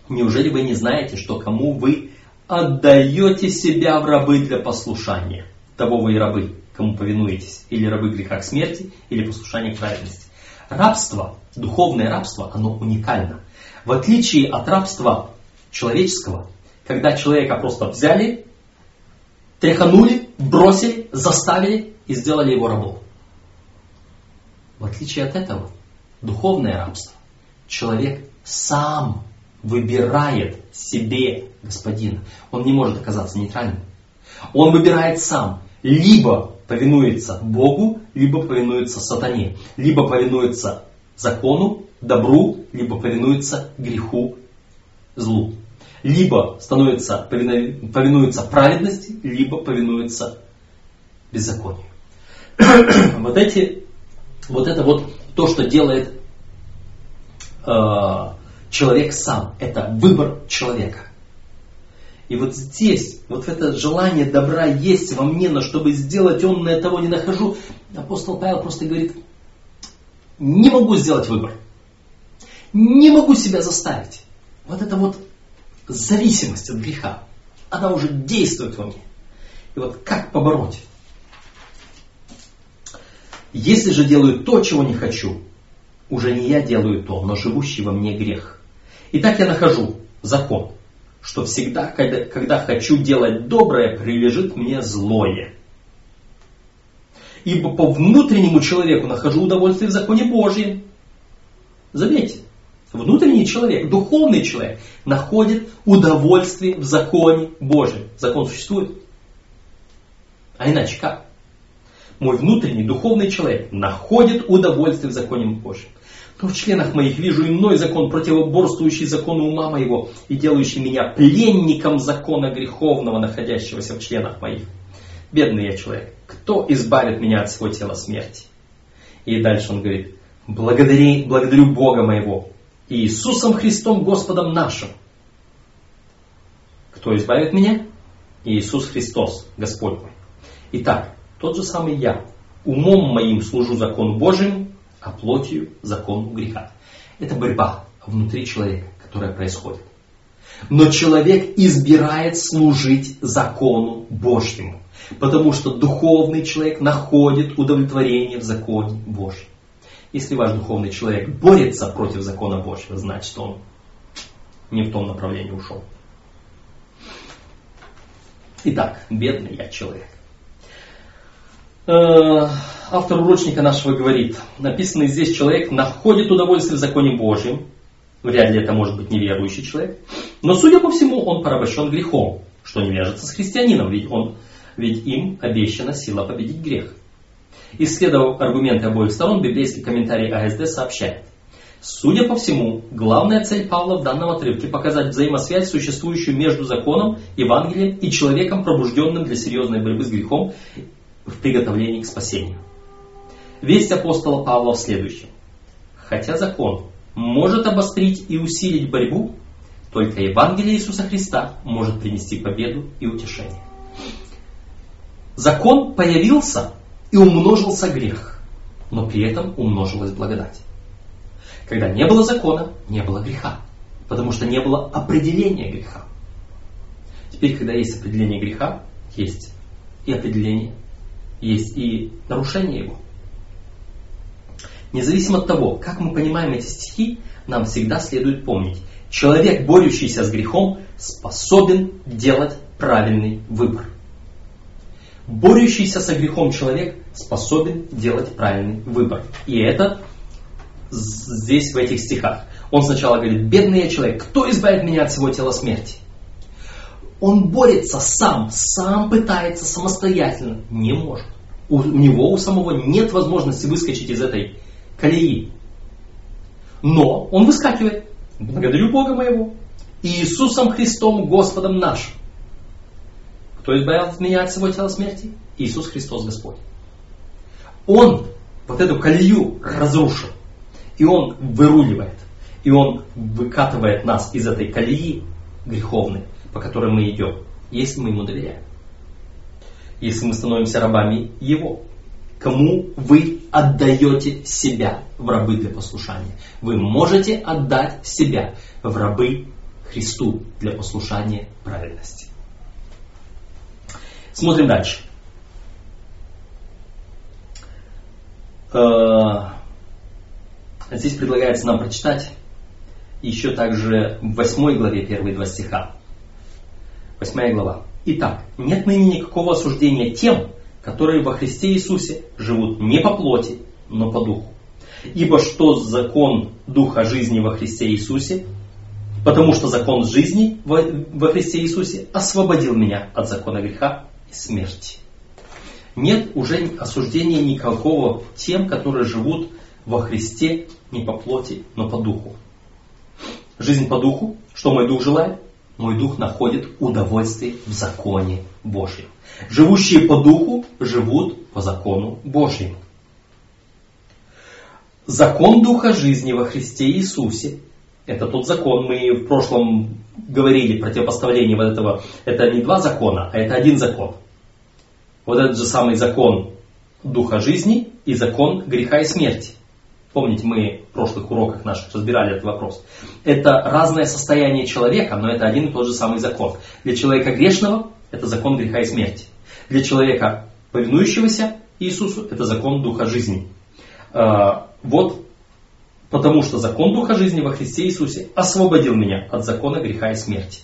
Неужели вы не знаете, что кому вы отдаете себя в рабы для послушания? Того вы и рабы, кому повинуетесь. Или рабы греха к смерти, или послушания к праведности. Рабство, духовное рабство, оно уникально. В отличие от рабства человеческого, когда человека просто взяли, тряханули, бросили, заставили и сделали его рабом. В отличие от этого, духовное рабство, человек сам выбирает себе господина. Он не может оказаться нейтральным. Он выбирает сам. Либо повинуется Богу, либо повинуется сатане. Либо повинуется закону, добру, либо повинуется греху, злу. Либо становится, повинуется праведности, либо повинуется беззаконию. *clears throat* вот эти, вот это вот то, что делает э, человек сам. Это выбор человека. И вот здесь, вот это желание добра есть во мне, но чтобы сделать он на того не нахожу, апостол Павел просто говорит, не могу сделать выбор. Не могу себя заставить. Вот это вот зависимость от греха, она уже действует во мне. И вот как побороть? Если же делаю то, чего не хочу, уже не я делаю то, но живущий во мне грех. И так я нахожу закон, что всегда, когда, когда хочу делать доброе, прилежит мне злое. Ибо по внутреннему человеку нахожу удовольствие в законе Божьем. Заметьте, внутренний человек, духовный человек находит удовольствие в законе Божьем. Закон существует. А иначе как? Мой внутренний духовный человек находит удовольствие в законе Божьем то в членах моих вижу иной закон, противоборствующий закону ума моего и делающий меня пленником закона греховного, находящегося в членах моих. Бедный я человек, кто избавит меня от своего тела смерти? И дальше он говорит, благодари, благодарю Бога моего, Иисусом Христом Господом нашим. Кто избавит меня? Иисус Христос, Господь мой. Итак, тот же самый я, умом моим служу закону Божьему, а плотью закону греха. Это борьба внутри человека, которая происходит. Но человек избирает служить закону Божьему, потому что духовный человек находит удовлетворение в законе Божьем. Если ваш духовный человек борется против закона Божьего, значит он не в том направлении ушел. Итак, бедный я человек. Э, автор урочника нашего говорит, написанный здесь человек находит удовольствие в законе Божьем, вряд ли это может быть неверующий человек, но судя по всему он порабощен грехом, что не вяжется с христианином, ведь, он, ведь им обещана сила победить грех. Исследовав аргументы обоих сторон, библейский комментарий АСД сообщает, Судя по всему, главная цель Павла в данном отрывке показать взаимосвязь, существующую между законом, Евангелием и человеком, пробужденным для серьезной борьбы с грехом в приготовлении к спасению. Весть апостола Павла в следующем. Хотя закон может обострить и усилить борьбу, только Евангелие Иисуса Христа может принести победу и утешение. Закон появился и умножился грех, но при этом умножилась благодать. Когда не было закона, не было греха, потому что не было определения греха. Теперь, когда есть определение греха, есть и определение есть и нарушение его. Независимо от того, как мы понимаем эти стихи, нам всегда следует помнить, человек, борющийся с грехом, способен делать правильный выбор. Борющийся со грехом человек способен делать правильный выбор. И это здесь, в этих стихах. Он сначала говорит, бедный я человек, кто избавит меня от всего тела смерти? Он борется сам, сам пытается самостоятельно, не может. У, него, у самого нет возможности выскочить из этой колеи. Но он выскакивает. Благодарю Бога моего. Иисусом Христом, Господом нашим. Кто избавил меня от всего тела смерти? Иисус Христос Господь. Он вот эту колею разрушил. И он выруливает. И он выкатывает нас из этой колеи греховной по которой мы идем, если мы ему доверяем. Если мы становимся рабами его. кому вы отдаете себя в рабы для послушания. Вы можете отдать себя в рабы Христу для послушания праведности. Смотрим дальше. Э, здесь предлагается нам прочитать еще также в 8 главе первые два стиха. 8 глава. Итак, нет ныне никакого осуждения тем, которые во Христе Иисусе живут не по плоти, но по духу. Ибо что закон Духа жизни во Христе Иисусе, потому что закон жизни во, во Христе Иисусе освободил меня от закона греха смерти. Нет уже осуждения никакого тем, которые живут во Христе не по плоти, но по духу. Жизнь по духу, что мой дух желает? Мой дух находит удовольствие в законе Божьем. Живущие по духу живут по закону Божьему. Закон Духа жизни во Христе Иисусе – это тот закон, мы в прошлом говорили, противопоставление вот этого, это не два закона, а это один закон. Вот этот же самый закон Духа жизни и закон греха и смерти. Помните, мы в прошлых уроках наших разбирали этот вопрос. Это разное состояние человека, но это один и тот же самый закон. Для человека грешного это закон греха и смерти. Для человека, повинующегося Иисусу, это закон Духа жизни. А, вот потому что закон Духа жизни во Христе Иисусе освободил меня от закона греха и смерти.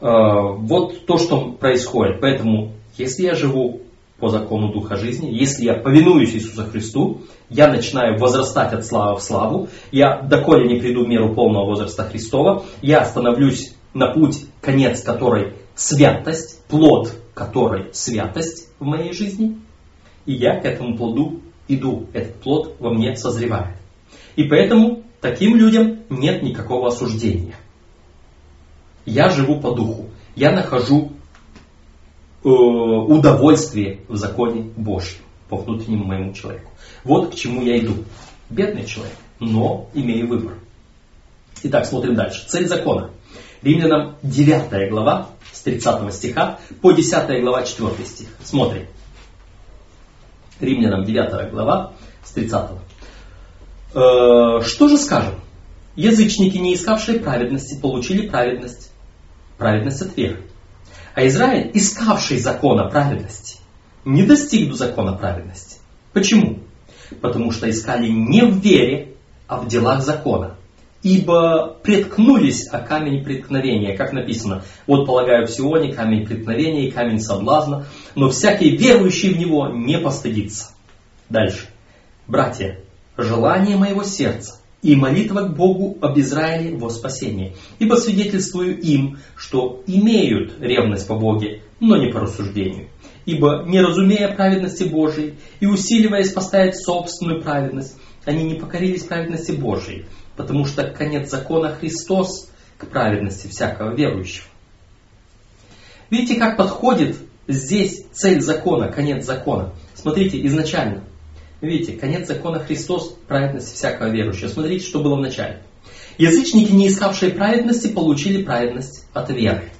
А, вот то, что происходит. Поэтому, если я живу по закону Духа жизни, если я повинуюсь Иисусу Христу, я начинаю возрастать от славы в славу, я доколе не приду в меру полного возраста Христова, я становлюсь на путь, конец которой святость, плод которой святость в моей жизни, и я к этому плоду иду, этот плод во мне созревает. И поэтому таким людям нет никакого осуждения. Я живу по духу, я нахожу э, удовольствие в законе Божьем по внутреннему моему человеку. Вот к чему я иду. Бедный человек, но имею выбор. Итак, смотрим дальше. Цель закона. Римлянам 9 глава с 30 стиха по 10 глава 4 стих. Смотрим. Римлянам 9 глава с 30. Э, что же скажем? Язычники, не искавшие праведности, получили праведность. Праведность от веры. А Израиль, искавший закона праведности, не достиг до закона праведности. Почему? Потому что искали не в вере, а в делах закона ибо преткнулись о камень преткновения, как написано, вот полагаю в Сионе камень преткновения и камень соблазна, но всякий верующий в него не постыдится. Дальше. Братья, желание моего сердца и молитва к Богу об Израиле во спасение, ибо свидетельствую им, что имеют ревность по Боге, но не по рассуждению. Ибо, не разумея праведности Божией и усиливаясь поставить собственную праведность, они не покорились праведности Божией, потому что конец закона Христос к праведности всякого верующего. Видите, как подходит здесь цель закона, конец закона. Смотрите, изначально. Видите, конец закона Христос, праведность всякого верующего. Смотрите, что было в начале. Язычники, не искавшие праведности, получили праведность от веры.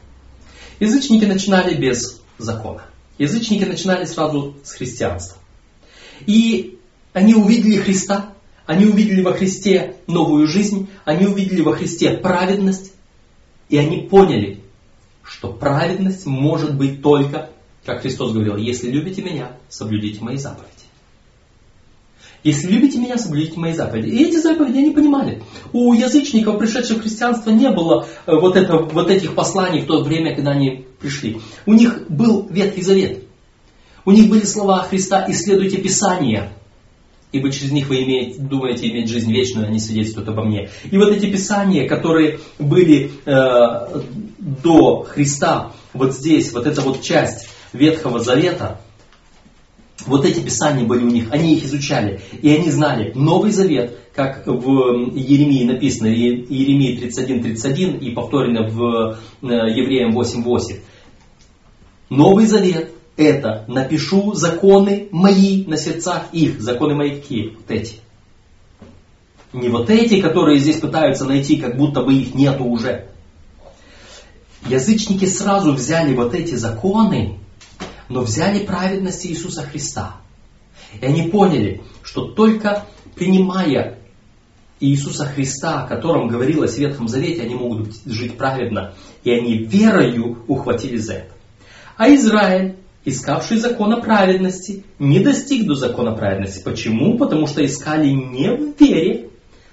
Язычники начинали без закона. Язычники начинали сразу с христианства. И они увидели Христа, они увидели во Христе новую жизнь, они увидели во Христе праведность, и они поняли, что праведность может быть только, как Христос говорил, если любите меня, соблюдите мои заповеди. Если любите меня, соблюдите мои заповеди. И эти заповеди они понимали. У язычников, пришедших в христианство, не было э, вот, это, вот этих посланий в то время, когда они пришли. У них был Ветхий Завет. У них были слова Христа «Исследуйте Писание» ибо через них вы имеете, думаете иметь жизнь вечную, они свидетельствуют обо мне. И вот эти писания, которые были э, до Христа, вот здесь, вот эта вот часть Ветхого Завета, вот эти писания были у них, они их изучали, и они знали Новый Завет, как в Еремии написано, Еремии 31.31 и повторено в э, Евреям 8.8. Новый Завет это напишу законы мои на сердцах их. Законы мои какие? Вот эти. Не вот эти, которые здесь пытаются найти, как будто бы их нету уже. Язычники сразу взяли вот эти законы, но взяли праведность Иисуса Христа. И они поняли, что только принимая Иисуса Христа, о котором говорилось в Ветхом Завете, они могут жить праведно. И они верою ухватили за это. А Израиль, искавший закона праведности, не достиг до закона праведности. Почему? Потому что искали не в вере,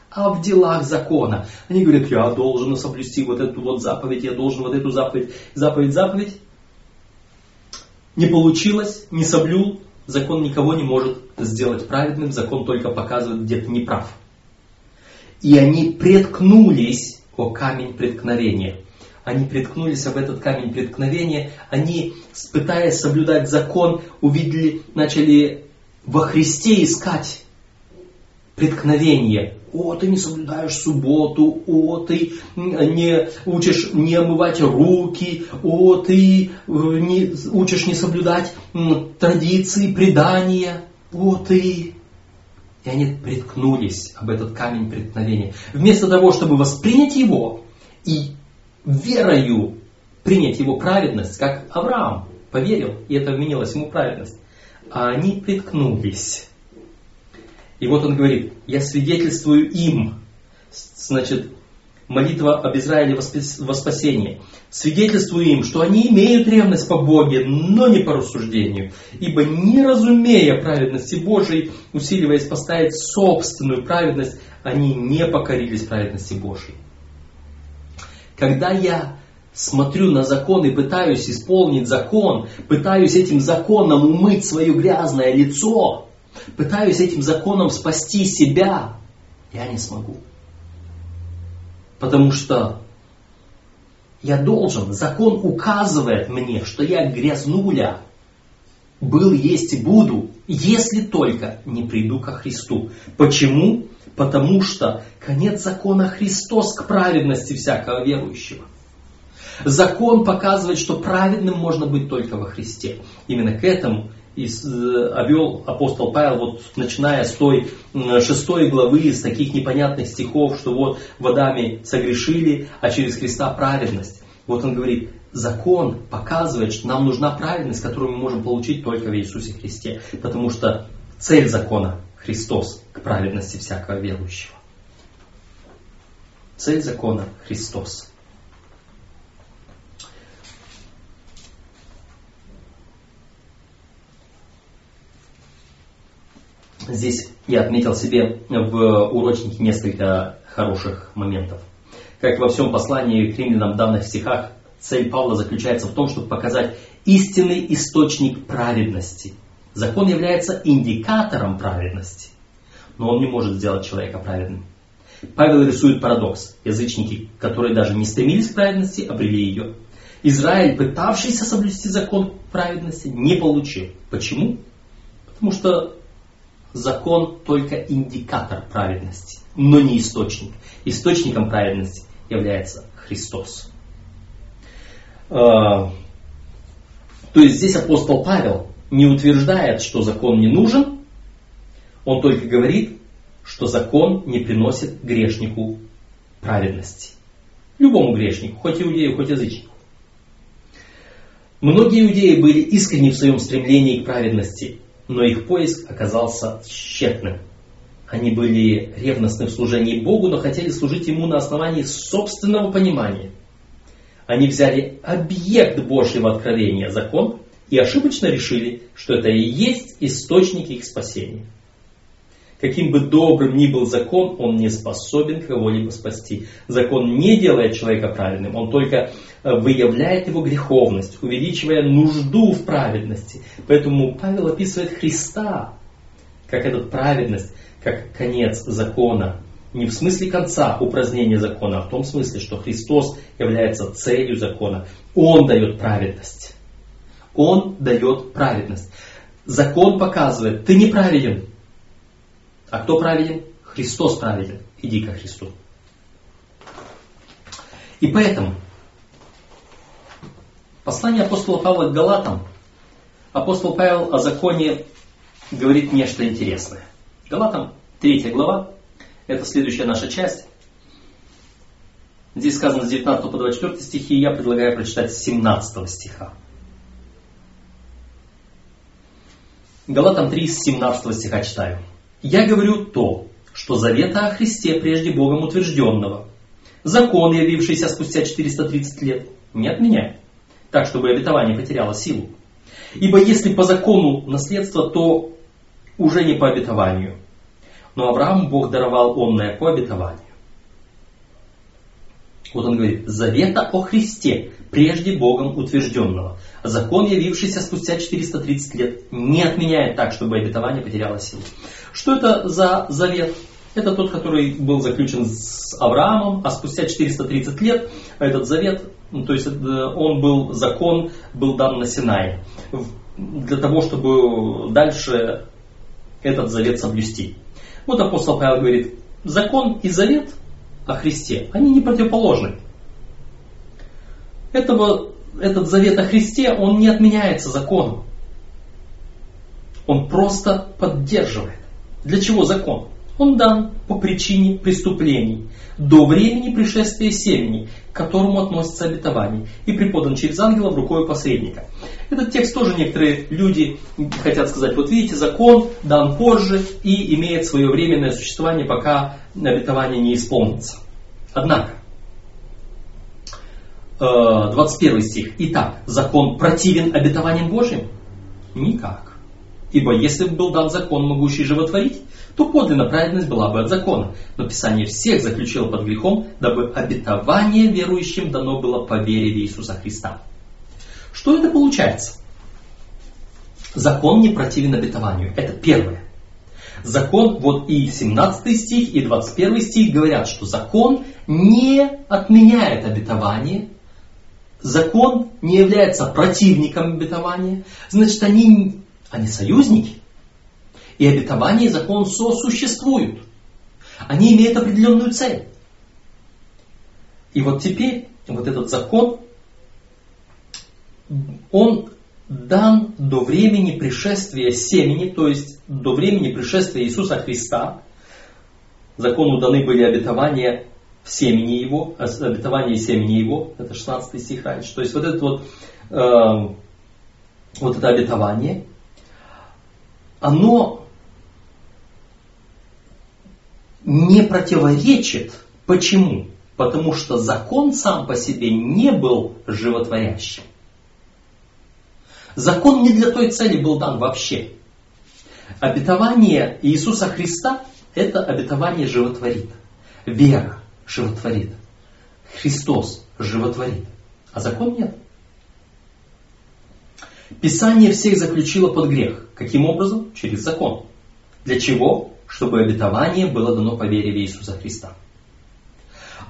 а в делах закона. Они говорят, я должен соблюсти вот эту вот заповедь, я должен вот эту заповедь, заповедь, заповедь. Не получилось, не соблюл, закон никого не может сделать праведным, закон только показывает, где ты не прав. И они преткнулись о камень преткновения. Они преткнулись об этот камень преткновения, они, пытаясь соблюдать закон, увидели, начали во Христе искать преткновение. О, ты не соблюдаешь субботу, о, ты не учишь не омывать руки, о, ты э, не, учишь не соблюдать традиции, предания, о, ты... И они приткнулись об этот камень преткновения. Вместо того, чтобы воспринять его и верою принять его праведность, как Авраам поверил, и это вменилось ему праведность, а они приткнулись и вот он говорит, я свидетельствую им, значит, молитва об Израиле во спасение. Свидетельствую им, что они имеют ревность по Боге, но не по рассуждению. Ибо не разумея праведности Божией, усиливаясь поставить собственную праведность, они не покорились праведности Божией. Когда я смотрю на закон и пытаюсь исполнить закон, пытаюсь этим законом умыть свое грязное лицо, пытаюсь этим законом спасти себя, я не смогу. Потому что я должен, закон указывает мне, что я грязнуля, был, есть и буду, если только не приду ко Христу. Почему? Потому что конец закона Христос к праведности всякого верующего. Закон показывает, что праведным можно быть только во Христе. Именно к этому и э, обвел апостол Павел, вот начиная с той шестой главы, с таких непонятных стихов, что вот водами согрешили, а через Христа праведность. Вот он говорит, закон показывает, что нам нужна праведность, которую мы можем получить только в Иисусе Христе. Потому что цель закона Христос к праведности всякого верующего. Цель закона Христос. Здесь я отметил себе в урочнике несколько хороших моментов. Как во всем послании к римлянам в данных стихах, цель Павла заключается в том, чтобы показать истинный источник праведности. Закон является индикатором праведности, но он не может сделать человека праведным. Павел рисует парадокс. Язычники, которые даже не стремились к праведности, обрели ее. Израиль, пытавшийся соблюсти закон праведности, не получил. Почему? Потому что закон только индикатор праведности, но не источник. Источником праведности является Христос. А, то есть здесь апостол Павел не утверждает, что закон не нужен, он только говорит, что закон не приносит грешнику праведности. Любому грешнику, хоть иудею, хоть язычнику. Многие иудеи были искренни в своем стремлении к праведности, но их поиск оказался тщетным. Они были ревностны в служении Богу, но хотели служить Ему на основании собственного понимания. Они взяли объект Божьего откровения, закон, и ошибочно решили, что это и есть источник их спасения. Каким бы добрым ни был закон, он не способен кого-либо спасти. Закон не делает человека правильным, он только э, выявляет его греховность, увеличивая нужду в праведности. Поэтому Павел описывает Христа как эту праведность, как конец закона. Не в смысле конца упразднения закона, а в том смысле, что Христос является целью закона. Он дает праведность. Он дает праведность. Закон показывает, ты неправеден, а кто праведен? Христос праведен. Иди ко Христу. И поэтому послание апостола Павла к Галатам, апостол Павел о законе говорит нечто интересное. Галатам 3 глава, это следующая наша часть. Здесь сказано с 19 по 24 стихи, я предлагаю прочитать с 17 стиха. Галатам 3, с 17 стиха читаю. «Я говорю то, что завета о Христе прежде Богом утвержденного, закон, явившийся спустя 430 лет, не отменяет, так, чтобы обетование потеряло силу. Ибо если по закону наследство, то уже не по обетованию. Но Аврааму Бог даровал онное по обетованию. Вот он говорит, завета о Христе, прежде Богом утвержденного. Закон, явившийся спустя 430 лет, не отменяет так, чтобы обетование потеряло силу. Что это за завет? Это тот, который был заключен с Авраамом, а спустя 430 лет этот завет, ну, то есть он был, закон был дан на Синае, для того, чтобы дальше этот завет соблюсти. Вот апостол Павел говорит, закон и завет о Христе, они не противоположны. Этого, этот завет о Христе, он не отменяется законом. Он просто поддерживает. Для чего закон? Он дан по причине преступлений, до времени пришествия семени, к которому относится обетование, и преподан через ангела рукой посредника. Этот текст тоже некоторые люди хотят сказать, вот видите, закон дан позже и имеет свое временное существование, пока обетование не исполнится. Однако, 21 э, стих. Итак, закон противен обетованиям Божьим? Никак. Ибо если бы был дан закон, могущий животворить, то подлинно праведность была бы от закона. Но Писание всех заключило под грехом, дабы обетование верующим дано было по вере в Иисуса Христа. Что это получается? Закон не противен обетованию. Это первое. Закон, вот и 17 стих, и 21 стих говорят, что закон не отменяет обетование, закон не является противником обетования, значит они, они союзники. И обетование и закон сосуществуют. Они имеют определенную цель. И вот теперь вот этот закон, он дан до времени пришествия семени, то есть до времени пришествия Иисуса Христа. Закону даны были обетования семени его, обетование семени его, это 16 стих раньше. То есть вот это вот, э, вот это обетование, оно не противоречит. Почему? Потому что закон сам по себе не был животворящим. Закон не для той цели был дан вообще. Обетование Иисуса Христа – это обетование животворит. Вера животворит. Христос животворит. А закон нет. Писание всех заключило под грех. Каким образом? Через закон. Для чего? чтобы обетование было дано по вере в Иисуса Христа.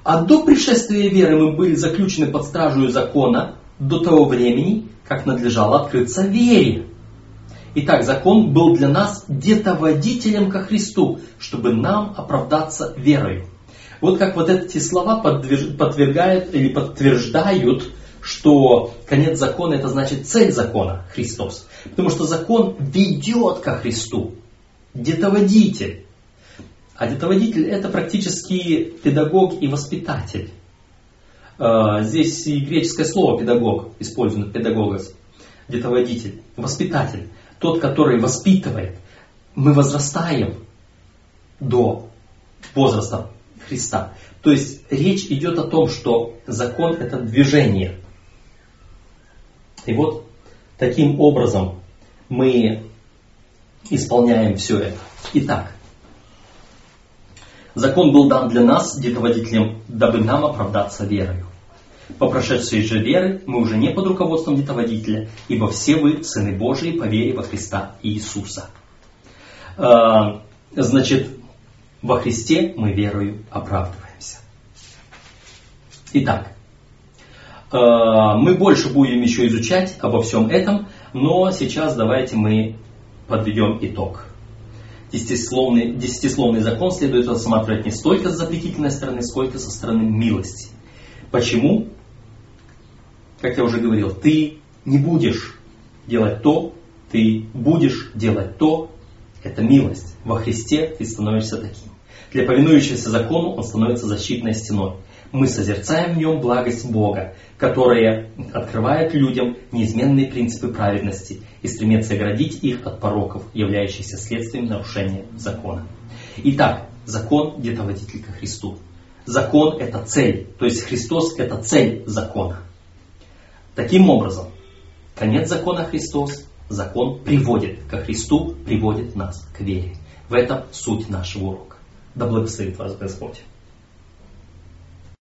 А до пришествия веры мы были заключены под стражу закона до того времени, как надлежало открыться вере. Итак, закон был для нас где-то водителем ко Христу, чтобы нам оправдаться верой. Вот как вот эти слова подвергают или подтверждают, что конец закона это значит цель закона Христос. Потому что закон ведет ко Христу детоводитель. А детоводитель это практически педагог и воспитатель. А, здесь и греческое слово педагог использовано, педагогос, детоводитель, воспитатель, тот, который воспитывает. Мы возрастаем до возраста Христа. То есть речь идет о том, что закон это движение. И вот таким образом мы исполняем все это. Итак, закон был дан для нас, детоводителям, дабы нам оправдаться верою. По прошедшей же веры мы уже не под руководством детоводителя, ибо все вы сыны Божии по вере во Христа Иисуса. А, значит, во Христе мы верою оправдываемся. Итак, а, мы больше будем еще изучать обо всем этом, но сейчас давайте мы подведем итог. Десятисловный, десятисловный закон следует рассматривать не столько с запретительной стороны, сколько со стороны милости. Почему? Как я уже говорил, ты не будешь делать то, ты будешь делать то, это милость. Во Христе ты становишься таким. Для повинующегося закону он становится защитной стеной. Мы созерцаем в нем благость Бога, которая открывает людям неизменные принципы праведности и стремится оградить их от пороков, являющихся следствием нарушения закона. Итак, закон где-то водитель ко Христу. Закон это цель, то есть Христос это цель закона. Таким образом, конец закона Христос, закон приводит ко Христу, приводит нас к вере. В этом суть нашего урока. Да благословит вас Господь.